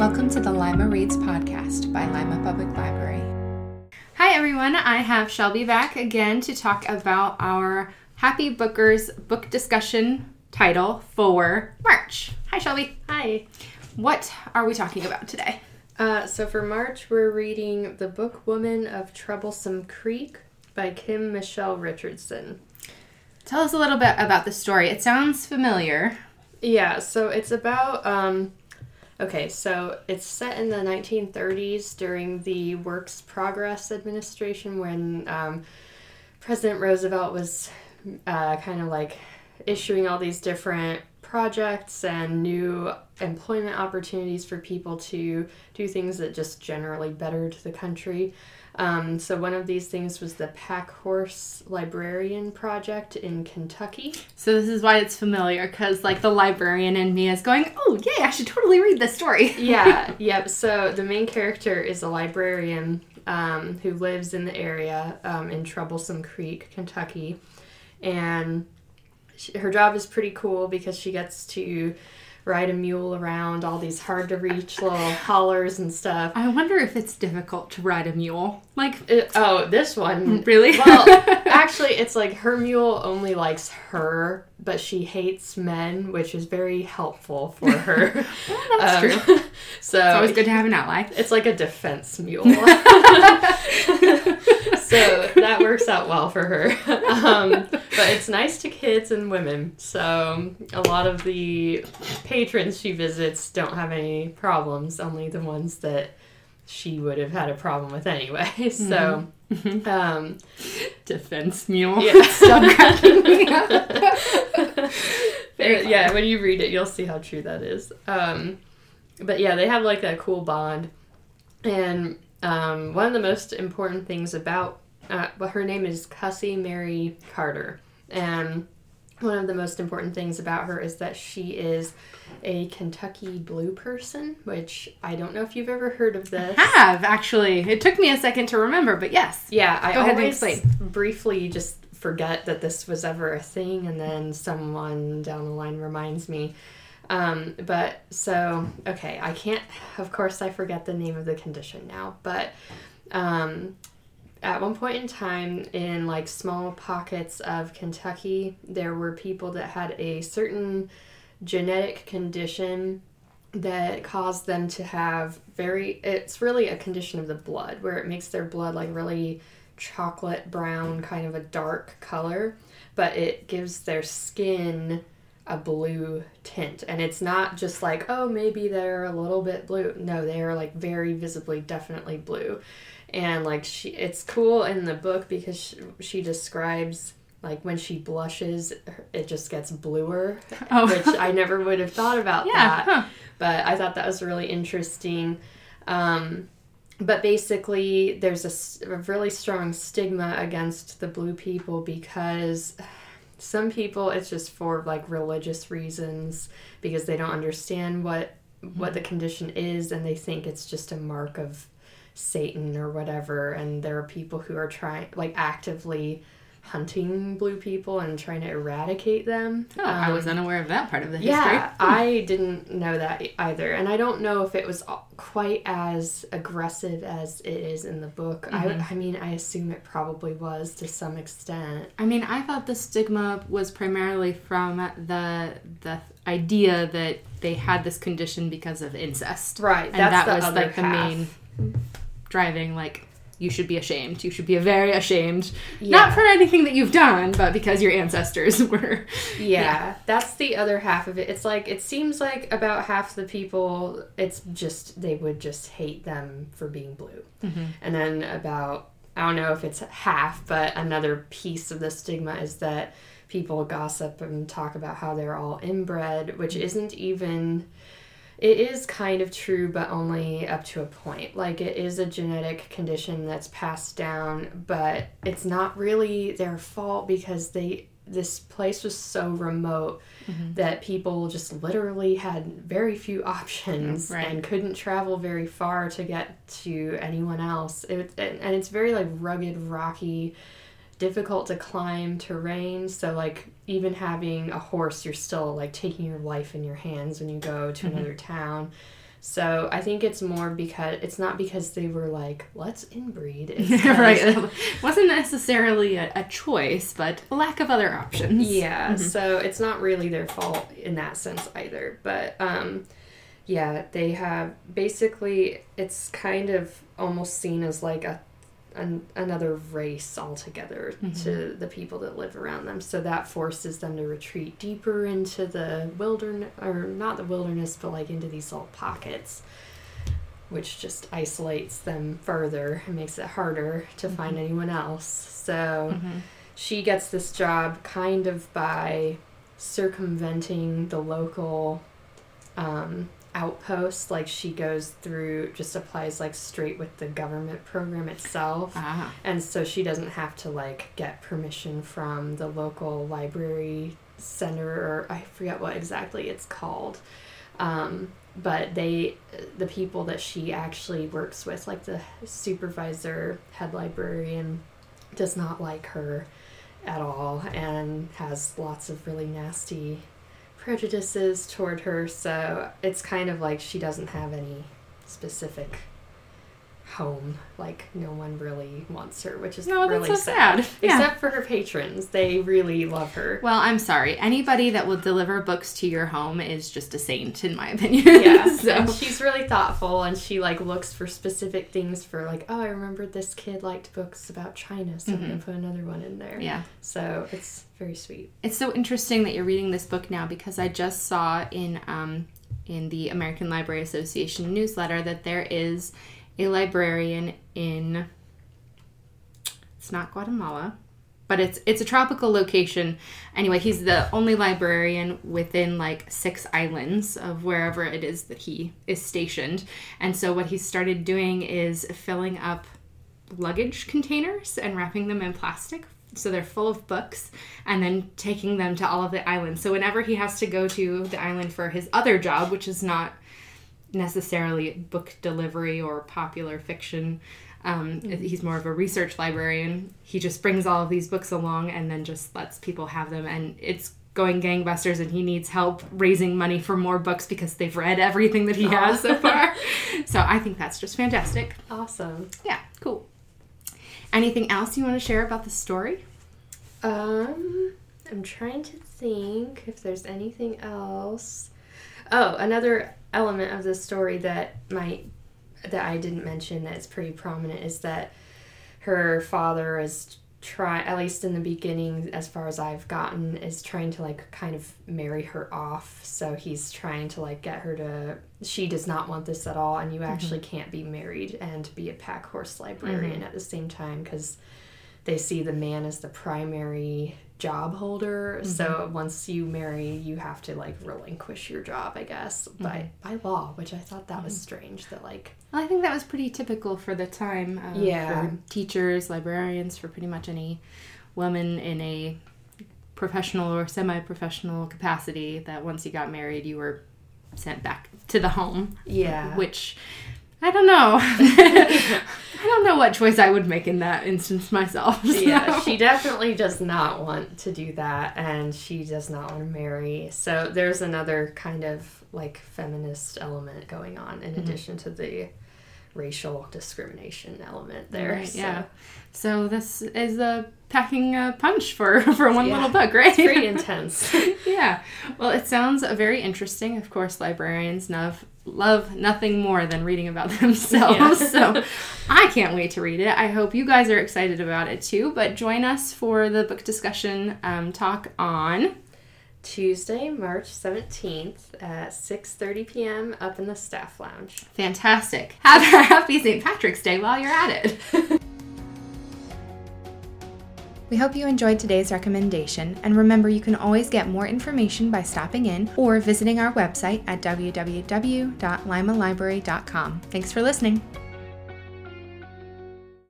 Welcome to the Lima Reads podcast by Lima Public Library. Hi, everyone. I have Shelby back again to talk about our Happy Bookers book discussion title for March. Hi, Shelby. Hi. What are we talking about today? Uh, so for March, we're reading The Book Woman of Troublesome Creek by Kim Michele Richardson. Tell us a little bit about the story. It sounds familiar. Yeah, so it's about. Um, okay, so it's set in the 1930s during the Works Progress administration when um, President Roosevelt was uh, kind of like issuing all these different projects and new employment opportunities for people to do things that just generally bettered the country. Um, so one of these things was the Pack Horse Librarian Project in Kentucky. So this is why it's familiar because like the librarian in me is going, "Oh, yay, I should totally read this story." yeah, yep. So the main character is a librarian um, who lives in the area um, in Troublesome Creek, Kentucky, and she, her job is pretty cool because she gets to ride a mule around all these hard to reach little hollers and stuff. I wonder if it's difficult to ride a mule. Like, It- oh, this one. really? Well, actually, it's like her mule only likes her, but she hates men, which is very helpful for her. that's Um, true. So It's always good to have an ally. it's like a defense mule. So that works out well for her. Um, but it's nice to kids and women. So a lot of the patrons she visits don't have any problems, only the ones that she would have had a problem with anyway. So, um, Defense mule. Yeah. Stop cracking me up. Yeah, when you read it, you'll see how true that is. Um, but yeah, they have like a cool bond. And um, one of the most important things about, uh, well, her name is Cussy Mary Carter. And one of the most important things about her is that she is a Kentucky blue person, which I don't know if you've ever heard of this. have actually. It took me a second to remember, but yes. Yeah, I Go always explain. briefly just forget that this was ever a thing, and then someone down the line reminds me. Um, but so, okay, I can't, of course, I forget the name of the condition now, but um, at one point in time, in like small pockets of Kentucky, there were people that had a certain genetic condition that caused them to have very it's really a condition of the blood where it makes their blood like really chocolate brown kind of a dark color but it gives their skin a blue tint and it's not just like oh maybe they're a little bit blue no they are like very visibly definitely blue and like she it's cool in the book because she, she describes like when she blushes it just gets bluer Oh. which i never would have thought about Yeah. that Huh. but I thought that was really interesting. Um, but basically, there's a really strong stigma against the blue people because some people it's just for like religious reasons because they don't understand what what the mm-hmm. condition is and they think it's just a mark of Satan or whatever. And there are people who are trying like actively hunting blue people and trying to eradicate them. Oh, I Um, was unaware of that part of the history. yeah, I didn't know that either, and I don't know if it was quite as aggressive as it is in the book. Mm-hmm. I, I mean, I assume it probably was to some extent. I mean, I thought the stigma was primarily from the the idea that they had this condition because of incest. Right, And that's that was like the main driving like you should be ashamed. You should be very ashamed. Yeah. Not for anything that you've done, but because your ancestors were Yeah, that's the other half of it. It's like it seems like about half the people, it's just they would just hate them for being blue, mm-hmm. and then about I don't know if it's half, but another piece of the stigma is that people gossip and talk about how they're all inbred, which mm-hmm. isn't even. It is kind of true, but only up to a point. Like, it is a genetic condition that's passed down, but it's not really their fault because they this place was so remote mm-hmm. that people just literally had very few options Right. and couldn't travel very far to get to anyone else. It, and it's very like rugged, rocky, difficult to climb terrain. So like even having a horse, you're still like taking your life in your hands when you go to another town. So I think it's more because it's not because they were like, let's inbreed. Right. It wasn't necessarily a, a choice, but lack of other options. Yeah, so it's not really their fault in that sense either. But um, yeah, they have basically it's kind of almost seen as like a an, another race altogether mm-hmm. to the people that live around them. So that forces them to retreat deeper into the wilderness, or not the wilderness, but like into these little pockets. Which just isolates them further and makes it harder to mm-hmm. find anyone else. So mm-hmm. she gets this job kind of by circumventing the local um, outpost. Like she goes through, just applies like straight with the government program itself. Ah. And so she doesn't have to like get permission from the local library center or I forget what exactly it's called. Um, but they, the people that she actually works with, like the supervisor, head librarian, does not like her at all and has lots of really nasty prejudices toward her. So it's kind of like she doesn't have any specific home. Like no one really wants her, which is No, really so sad. Yeah. Except for her patrons, they really love her. Well, I'm sorry. Anybody that will deliver books to your home is just a saint, in my opinion. Yeah, so, and she's really thoughtful, and she like looks for specific things for like, oh, I remember this kid liked books about China, so I'm gonna put another one in there. Mm-hmm. yeah. So it's very sweet. It's so interesting that you're reading this book now because I just saw in um, in the American Library Association newsletter that there is a librarian in it's not Guatemala, but it's it's a tropical location. Anyway, he's the only librarian within like six islands of wherever it is that he is stationed. And so what he started doing is filling up luggage containers and wrapping them in plastic so they're full of books and then taking them to all of the islands so whenever he has to go to the island for his other job which is not necessarily book delivery or popular fiction um, he's more of a research librarian he just brings all of these books along and then just lets people have them and it's going gangbusters and he needs help raising money for more books because they've read everything that he has so far so i think that's just fantastic Awesome. yeah, cool. Anything else you want to share about the story? Um, I'm trying to think if there's anything else. Oh, another element of the story that might that I didn't mention that's pretty prominent is that her father is try at least in the beginning as far as I've gotten is trying to like kind of marry her off. So he's trying to like get her to she does not want this at all and you mm-hmm. actually can't be married and be a pack horse librarian mm-hmm. at the same time because they see the man as the primary job holder. So mm-hmm. once you marry, you have to like relinquish your job, I guess, mm-hmm. by by law, which I thought that was mm-hmm. strange. That like Well, I think that was pretty typical for the time. Uh, Yeah. For teachers, librarians, for pretty much any woman in a professional or semi professional capacity, that once you got married, you were sent back to the home. yeah, Which. I don't know. I don't know what choice I would make in that instance myself. yeah, she definitely does not want to do that, and she does not want to marry. So there's another kind of like feminist element going on in mm-hmm. addition to the racial discrimination element there. Right, so. yeah. So this is a packing a punch for for one Yeah. little book, right? It's pretty intense. yeah. Well, it sounds very interesting. Of course, librarians love love nothing more than reading about themselves. Yeah. so I can't wait to read it. I hope you guys are excited about it too. But join us for the book discussion um, talk on Tuesday, March 17th at 6:30 p.m. up in the staff lounge. Fantastic. Have a happy St. Patrick's Day while you're at it. We hope you enjoyed today's recommendation, and remember you can always get more information by stopping in or visiting our website at www.limalibrary.com. Thanks for listening.